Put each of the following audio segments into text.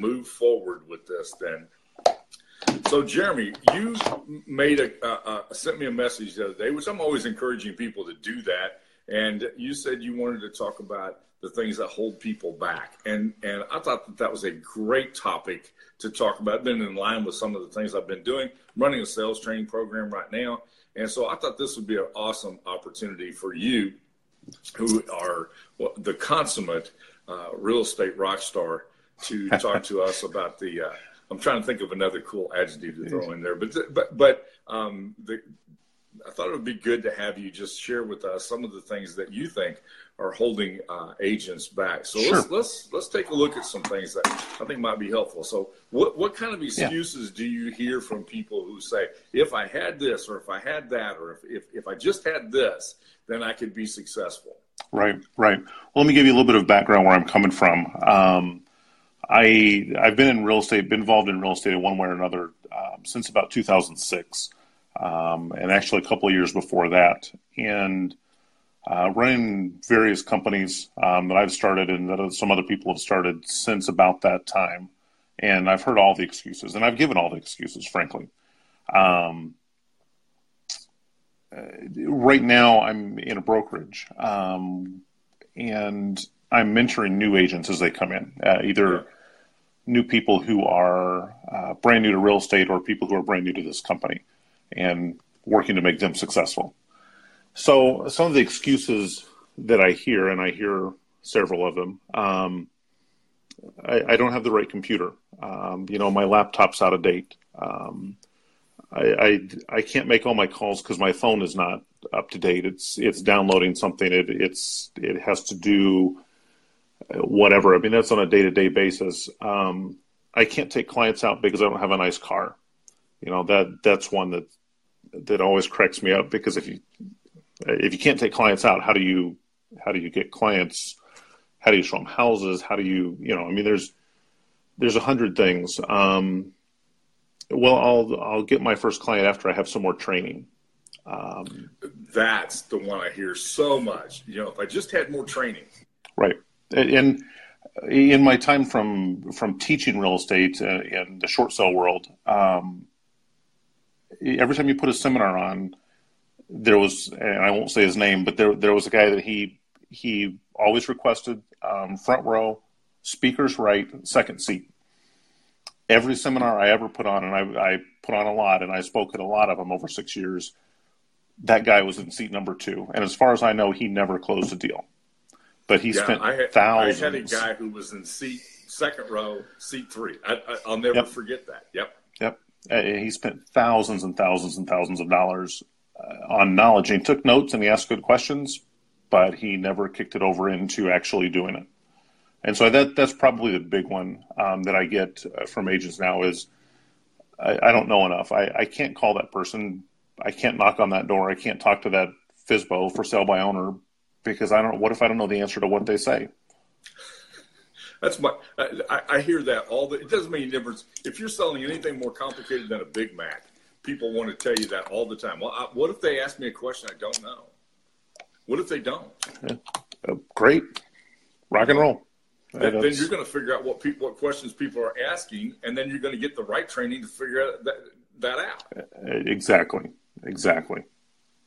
move forward with this then. So, Jeremy, you made a uh, uh, sent me a message the other day, which I'm always encouraging people to do that. And you said you wanted to talk about the things that hold people back, and and I thought that that was a great topic to talk about. Been in line with some of the things I've been doing. I'm running a sales training program right now, and so I thought this would be an awesome opportunity for you, who are the consummate uh, real estate rock star, to talk to us about the. Uh, I'm trying to think of another cool adjective to throw in there, but but but um, the, I thought it would be good to have you just share with us some of the things that you think are holding uh, agents back. So sure. let's let's let's take a look at some things that I think might be helpful. So what what kind of excuses yeah. do you hear from people who say, if I had this or if I had that or if, if, if I just had this, then I could be successful? Right, right. Well, let me give you a little bit of background where I'm coming from. Um, I I've been in real estate, been involved in real estate in one way or another um, since about 2006, um, and actually a couple of years before that, and uh, running various companies um, that I've started and that some other people have started since about that time. And I've heard all the excuses, and I've given all the excuses, frankly. Um, uh, right now, I'm in a brokerage, um, and I'm mentoring new agents as they come in, uh, either new people who are uh, brand new to real estate or people who are brand new to this company and working to make them successful. So, some of the excuses that I hear, and I hear several of them, um, I, I, don't have the right computer. Um, you know, my laptop's out of date. Um, I, I, I can't make all my calls because my phone is not up to date. It's it's downloading something. It it's it has to do whatever. I mean, that's on a day to day basis. Um, I can't take clients out because I don't have a nice car. You know that that's one that that always cracks me up because if you if you can't take clients out, how do you how do you get clients? How do you show them houses? How do you you know? I mean, there's there's a hundred things. Um, well, I'll I'll get my first client after I have some more training. Um, That's the one I hear so much. You know, if I just had more training, right? And in my time from from teaching real estate uh, in the short sale world, um, every time you put a seminar on, there was, and I won't say his name, but there there was a guy that he he always requested um, front row, speakers right, second seat. Every seminar I ever put on, and I, I put on a lot, and I spoke at a lot of them over six years. That guy was in seat number two, and as far as I know, he never closed a deal but he yeah, spent I had, thousands. I had a guy who was in seat second row, seat three. I, will never yep. forget that. Yep. Yep. Uh, he spent thousands and thousands and thousands of dollars uh, on knowledge. And he took notes and he asked good questions, but he never kicked it over into actually doing it. And so that that's probably the big one um, that I get uh, from agents now is I, I don't know enough. I, I can't call that person. I can't knock on that door. I can't talk to that FSBO for sale by owner because I don't. What if I don't know the answer to what they say? That's my. I, I hear that all the. It doesn't make any difference if you're selling anything more complicated than a Big Mac. People want to tell you that all the time. Well, I, what if they ask me a question I don't know? What if they don't? Yeah. Uh, great, rock and roll. Then, then you're going to figure out what people, what questions people are asking, and then you're going to get the right training to figure that, that out. Exactly. Exactly.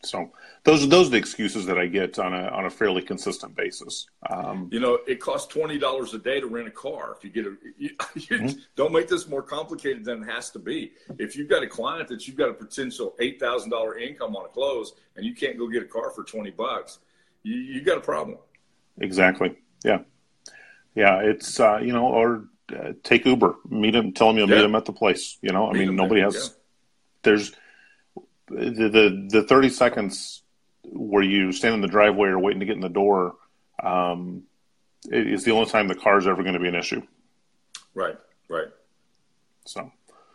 So those are those are the excuses that I get on a on a fairly consistent basis. Um, you know, it costs twenty dollars a day to rent a car. If you get a, you, you mm-hmm. don't make this more complicated than it has to be. If you've got a client that you've got a potential eight thousand dollar income on a close, and you can't go get a car for twenty bucks, you you got a problem. Exactly. Yeah. Yeah. It's uh, you know, or uh, take Uber, meet him, tell him you'll yeah. meet him at the place. You know, I mean, nobody there, has. Yeah. There's the, the, the 30 seconds where you stand in the driveway or waiting to get in the door um, is the only time the car is ever going to be an issue. Right, right. So.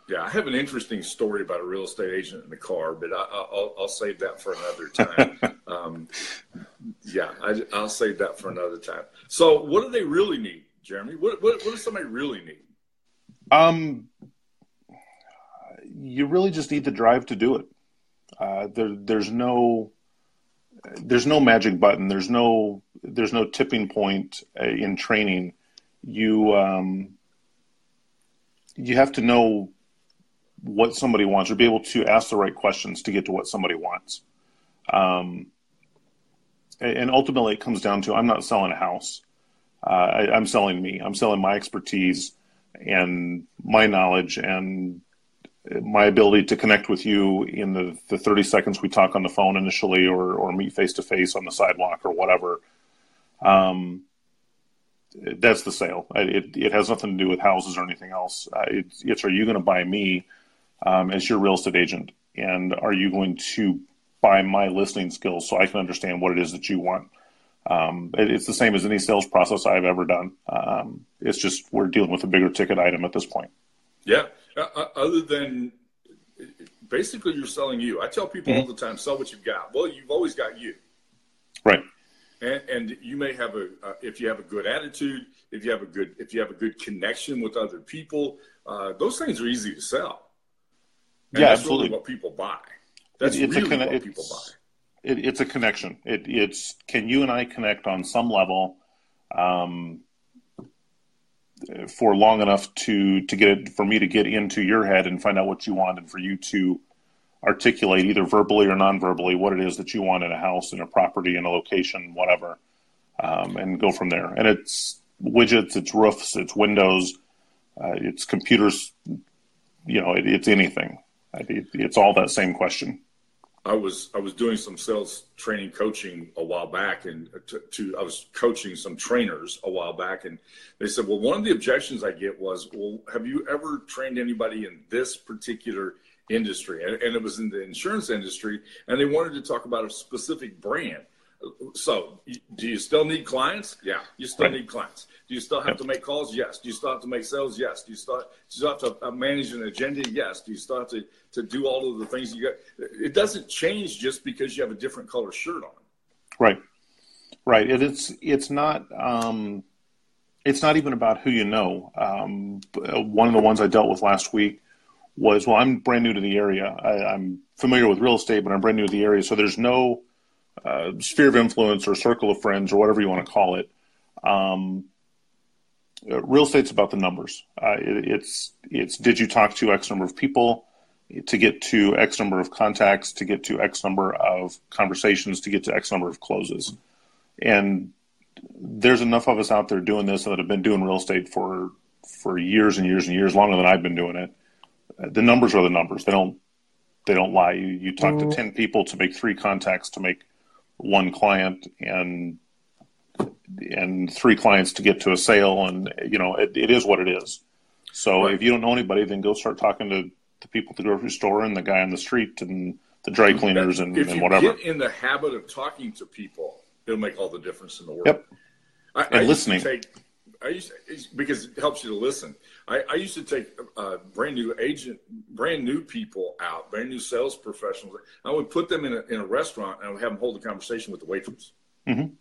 Yeah, I have an interesting story about a real estate agent in the car, but I, will I'll save that for another time. um, yeah, I, will save that for another time. So, what do they really need, Jeremy? What, what, what does somebody really need? Um, you really just need the drive to do it. Uh, there, there's no there's no magic button. There's no there's no tipping point uh, in training. You um, you have to know what somebody wants or be able to ask the right questions to get to what somebody wants. Um, and ultimately, it comes down to I'm not selling a house. Uh, I, I'm selling me. I'm selling my expertise and my knowledge and my ability to connect with you in the, the 30 seconds we talk on the phone initially or, or meet face to face on the sidewalk or whatever. Um, that's the sale. It, it has nothing to do with houses or anything else. It's, it's, are you going to buy me um, as your real estate agent? And are you going to buy my listening skills so I can understand what it is that you want? Um, it, it's the same as any sales process I've ever done. Um, it's just we're dealing with a bigger ticket item at this point. Yeah. Uh, uh other than basically, you're selling you. I tell people mm-hmm. all the time, sell what you've got. Well, you've always got you. Right. And, and you may have a uh, if you have a good attitude, if you have a good if you have a good connection with other people, uh, those things are easy to sell. And yeah, that's absolutely. Really what people buy. That's it's really a, what people buy. It, it's a connection. It, it's can you and I connect on some level um, for long enough to to get it for me to get into your head and find out what you want, and for you to articulate either verbally or non-verbally what it is that you want in a house, in a property, in a location, whatever, um, and go from there. And it's widgets, it's roofs, it's windows, uh, it's computers. You know, it, it's anything. It, it's all that same question. I was I was doing some sales training coaching a while back, and to, to, I was coaching some trainers a while back, and they said, well, one of the objections I get was, well, have you ever trained anybody in this particular industry? And, and it was in the insurance industry, and they wanted to talk about a specific brand. So, do you still need clients? Yeah, you still right. need clients. Do you still have to make calls? Yes. Do you still have to make sales? Yes. Do you still, do you still have to uh, manage an agenda? Yes. Do you still have to, to do all of the things you got? It doesn't change just because you have a different color shirt on. Right. Right. It, it's it's not um, it's not even about who you know. Um, one of the ones I dealt with last week was well, I'm brand new to the area. I, am familiar with real estate, but I'm brand new to the area, so there's no uh, sphere of influence or circle of friends or whatever you want to call it. Um, uh, real estate's about the numbers. Uh, it, it's it's did you talk to X number of people to get to X number of contacts, to get to X number of conversations, to get to X number of closes, and there's enough of us out there doing this that have been doing real estate for for years and years and years, longer than I've been doing it. The numbers are the numbers. They don't they don't lie. You you talk mm. to ten people to make three contacts to make one client, and and three clients to get to a sale, and you know it, it is what it is. So right. if you don't know anybody, then go start talking to the people at the grocery store and the guy on the street and the dry cleaners and, and whatever. If you get in the habit of talking to people, it'll make all the difference in the world. Yep. I, and I listening. Take, I used to, because it helps you to listen. I, I used to take uh, brand new agent, brand new people out, brand new sales professionals. I would put them in a, in a restaurant and I would have them hold a conversation with the waitress. Mm-hmm.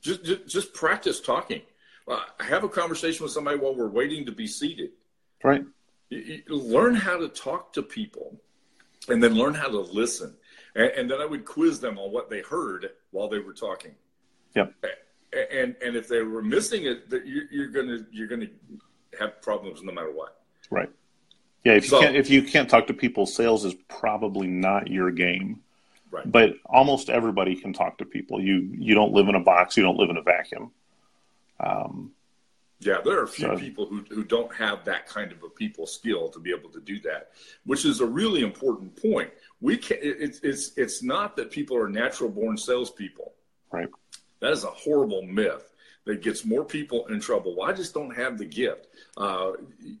Just, just, just practice talking. Uh, have a conversation with somebody while we're waiting to be seated. Right. You, you learn how to talk to people, and then learn how to listen. And, and, then I would quiz them on what they heard while they were talking. Yep. And and if they were missing it, you're gonna you're gonna have problems no matter what. Right. Yeah. If you can't if you can't talk to people, sales is probably not your game. Right. But almost everybody can talk to people. You you don't live in a box. You don't live in a vacuum. Um, yeah, there are a few so, people who, who don't have that kind of a people skill to be able to do that, which is a really important point. We can it's it's it's not that people are natural born salespeople. Right. That is a horrible myth that gets more people in trouble. Well, I just don't have the gift. Uh,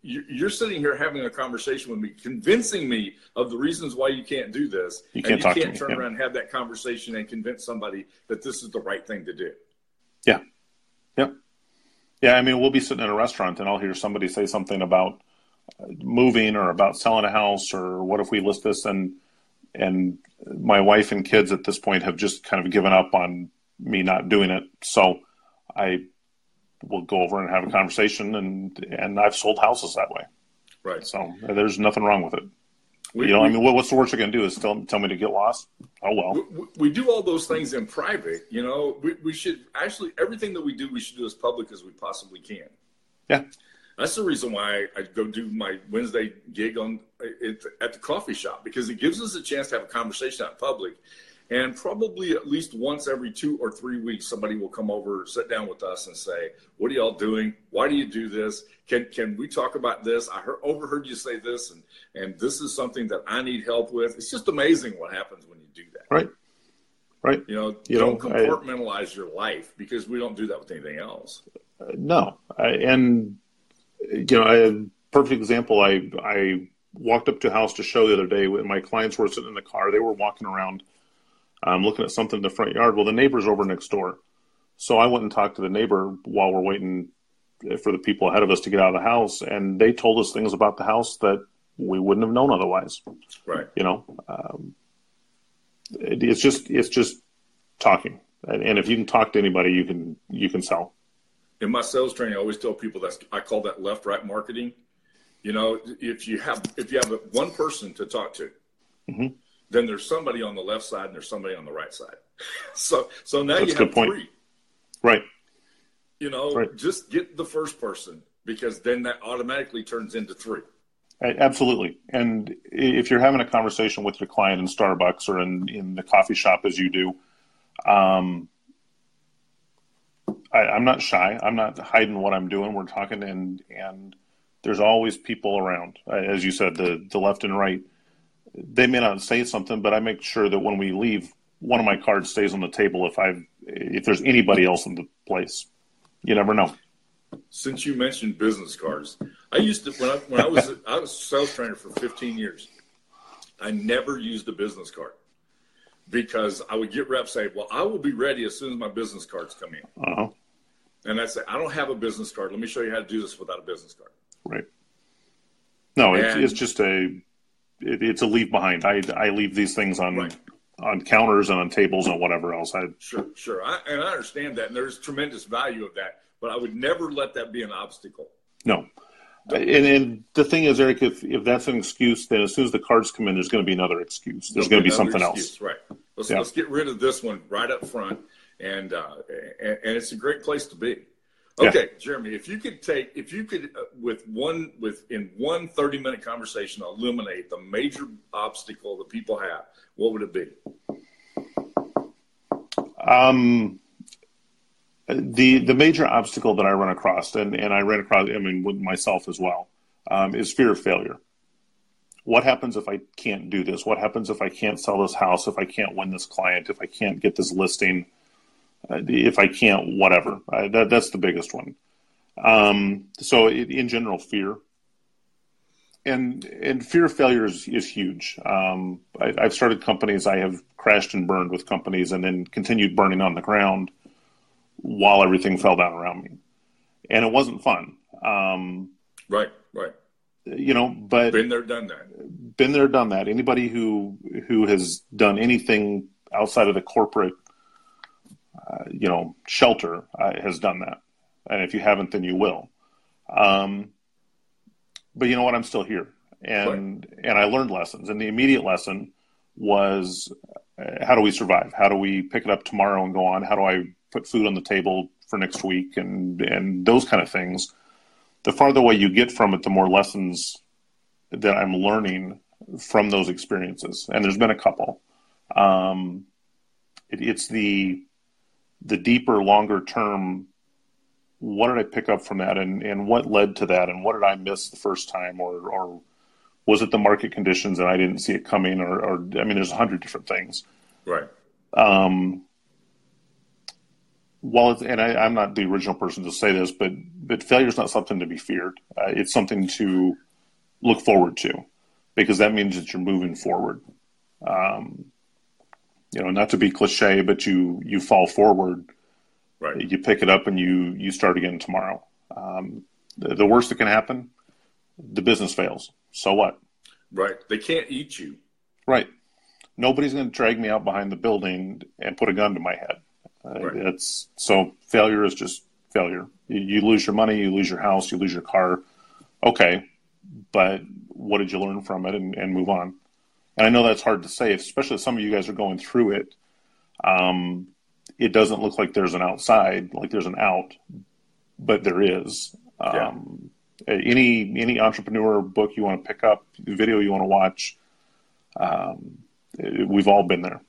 you, are sitting here having a conversation with me, convincing me of the reasons why you can't do this. You can't, and you can't turn around and have that conversation and convince somebody that this is the right thing to do. Yeah. Yep. Yeah. I mean, we'll be sitting in a restaurant and I'll hear somebody say something about moving or about selling a house or what if we list this and and my wife and kids at this point have just kind of given up on me not doing it. So I will go over and have a conversation, and and I've sold houses that way. Right. So there's nothing wrong with it. We, you know, we, I mean, what, what's the worst you're going to do is tell, tell me to get lost? Oh, well. We, we, do all those things in private. You know, we, we should actually, everything that we do, we should do as public as we possibly can. Yeah. That's the reason why I go do my Wednesday gig on at the coffee shop because it gives us a chance to have a conversation out in public. And probably at least once every two or three weeks, somebody will come over, sit down with us, and say, "What are y'all doing? Why do you do this? Can can we talk about this? I heard, overheard you say this, and and this is something that I need help with." It's just amazing what happens when you do that. Right. Right. You know, you don't know, compartmentalize I, your life because we don't do that with anything else. Uh, no, I, and you know, a perfect example. I I walked up to a house to show the other day when my clients were sitting in the car. They were walking around, um, looking at something in the front yard. Well, the neighbor's over next door, so I went and talked to the neighbor while we're waiting for the people ahead of us to get out of the house, and they told us things about the house that we wouldn't have known otherwise. Right. You know, um, it, it's just it's just talking, and, and if you can talk to anybody, you can you can sell in my sales training, I always tell people that I call that left right marketing. You know, if you have if you have one person to talk to, mm-hmm. Then there's somebody on the left side and there's somebody on the right side. so so now That's you have three. Right. You know, right. just get the first person because then that automatically turns into three. Absolutely. And if you're having a conversation with your client in Starbucks or in, in the coffee shop as you do, um, I, I, am not shy. I'm not hiding what I'm doing. We're talking, and and there's always people around. As you said, the the left and right. They may not say something, but I make sure that when we leave, one of my cards stays on the table. If I if there's anybody else in the place, you never know. Since you mentioned business cards, I used to when I when I was I was a sales trainer for 15 years. I never used a business card because I would get reps say, "Well, I will be ready as soon as my business cards come in." Uh-huh. And I say, "I don't have a business card. Let me show you how to do this without a business card." Right. No, and, it's, it's just a it, it's a leave behind. I I leave these things on right. on counters and on tables and whatever else. I sure sure, I, and I understand that, and there's tremendous value of that. But I would never let that be an obstacle. No. And, and, the thing is, Eric, if, if that's an excuse, then as soon as the cards come in, there's going to be another excuse. There's going to be something excuse, else. Right. Let's, yeah. let's get rid of this one right up front. And, uh, and, and, it's a great place to be. Okay, yeah. Jeremy, if you could take, if you could, uh, with one, with in one 30 minute conversation, eliminate the major obstacle that people have, what would it be? Um, the the major obstacle that I run across, and, and I ran across, I mean, with myself as well, um, is fear of failure. What happens if I can't do this? What happens if I can't sell this house? If I can't win this client? If I can't get this listing? Uh, if I can't, whatever. Uh, that, that's the biggest one. Um, so, it, in general, fear. And and fear of failure is, is huge. Um, I, I've started companies. I have crashed and burned with companies, and then continued burning on the ground while everything fell down around me, and it wasn't fun. Um, right, right. You know, but been there, done that. Been there, done that. Anybody who who has done anything outside of the corporate, uh, you know, shelter uh, has done that. And if you haven't, then you will. Um, but you know what? I'm still here, and right. and I learned lessons. And the immediate lesson was, uh, how do we survive? How do we pick it up tomorrow and go on? How do I put food on the table for next week and and those kind of things the farther away you get from it the more lessons that i'm learning from those experiences and there's been a couple um, it, it's the the deeper longer term what did i pick up from that? And and what led to that? And what did i miss the first time? Or or was it the market conditions and i didn't see it coming? Or, or i mean there's a hundred different things. Right. Um, while it's, and I, am not the original person to say this, but but failure is not something to be feared. Uh, it's something to look forward to because that means that you're moving forward. Um, you know, not to be cliche, but you you fall forward. Right. You pick it up and you you start again tomorrow. Um, the, the worst that can happen, the business fails. So what? Right. They can't eat you. Right. Nobody's going to drag me out behind the building and put a gun to my head. Uh, right. It's so failure is just failure. You, you, lose your money, you lose your house, you lose your car. Okay, but what did you learn from it and, and move on? And I know that's hard to say, especially if some of you guys are going through it. Um, it doesn't look like there's an outside, like there's an out, but there is. Um, any any entrepreneur book you want to pick up, video you want to watch, um, we've all been there.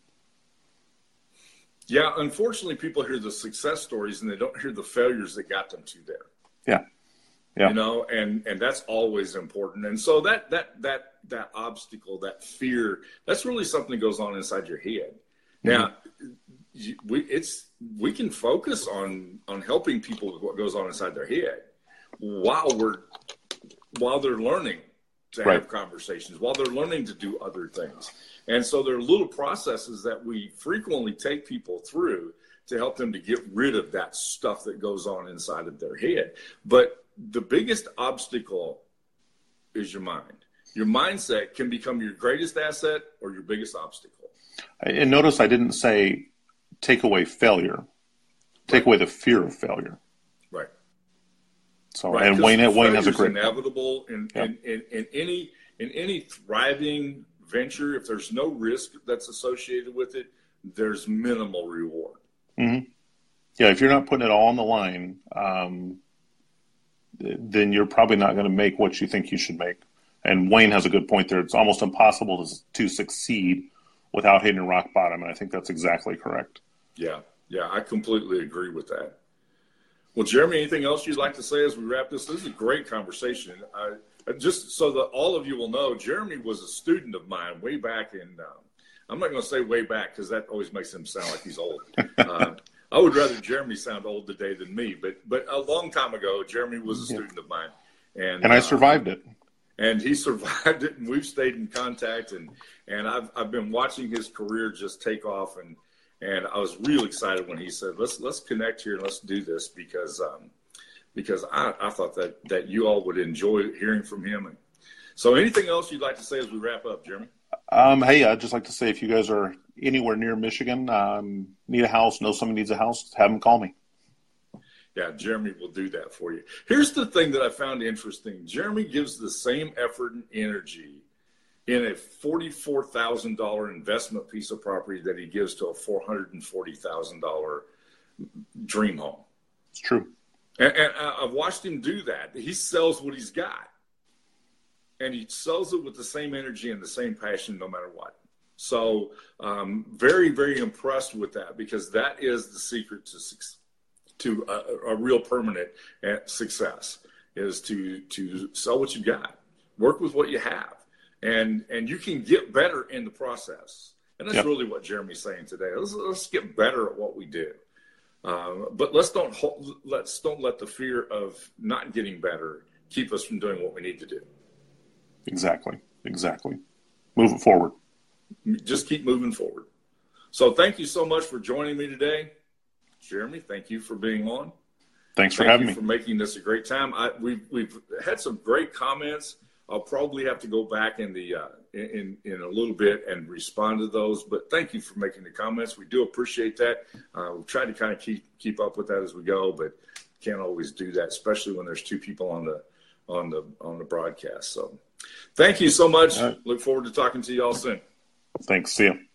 Yeah, unfortunately, people hear the success stories and they don't hear the failures that got them to there. Yeah, yeah. You know, and and that's always important. And so that that that that obstacle, that fear, that's really something that goes on inside your head. Mm-hmm. Now, we it's we can focus on on helping people with what goes on inside their head while we're while they're learning to right. have conversations, while they're learning to do other things. And so there are little processes that we frequently take people through to help them to get rid of that stuff that goes on inside of their head. But the biggest obstacle is your mind. Your mindset can become your greatest asset or your biggest obstacle. And notice I didn't say take away failure, take right. away the fear of failure. Right. So, right. and Wayne, Wayne has a great inevitable in, in, in, in any in any thriving venture, if there's no risk that's associated with it, there's minimal reward. Mm-hmm. Yeah, if you're not putting it all on the line, um, then you're probably not going to make what you think you should make. And Wayne has a good point there. It's almost impossible to, to succeed without hitting rock bottom, and I think that's exactly correct. Yeah, yeah, I completely agree with that. Well, Jeremy, anything else you'd like to say as we wrap this? This is a great conversation. I, just so that all of you will know, Jeremy was a student of mine way back in. Um, I'm not going to say way back because that always makes him sound like he's old. Uh, I would rather Jeremy sound old today than me, but but a long time ago, Jeremy was a student of mine, and and I uh, survived it. And he survived it, and we've stayed in contact, and and I've I've been watching his career just take off, and and I was real excited when he said, "Let's let's connect here and let's do this," because um, because I, I thought that that you all would enjoy hearing from him. And so, anything else you'd like to say as we wrap up, Jeremy? Um, hey, I'd just like to say if you guys are anywhere near Michigan, um, need a house, know somebody needs a house, have them call me. Yeah, Jeremy will do that for you. Here's the thing that I found interesting Jeremy gives the same effort and energy in a $44,000 investment piece of property that he gives to a $440,000 dream home. It's true. And, and I've watched him do that. He sells what he's got, and he sells it with the same energy and the same passion, no matter what. So, um, very, very impressed with that because that is the secret to to a, a real permanent uh, success is to to sell what you got, work with what you have, and and you can get better in the process. And that's yep. really what Jeremy's saying today. Let's, let's get better at what we do. Um, but let's don't hold, let's don't let the fear of not getting better keep us from doing what we need to do. Exactly. Exactly. Move it forward. Just keep moving forward. So thank you so much for joining me today, Jeremy. Thank you for being on. Thanks for thank having me. For making this a great time. I, we've we've had some great comments. I'll probably have to go back in the uh, in in a little bit and respond to those. But thank you for making the comments. We do appreciate that. Uh, we'll try to kind of keep keep up with that as we go, but can't always do that, especially when there's two people on the on the on the broadcast. So, thank you so much. Right. Look forward to talking to you all soon. Thanks. See you.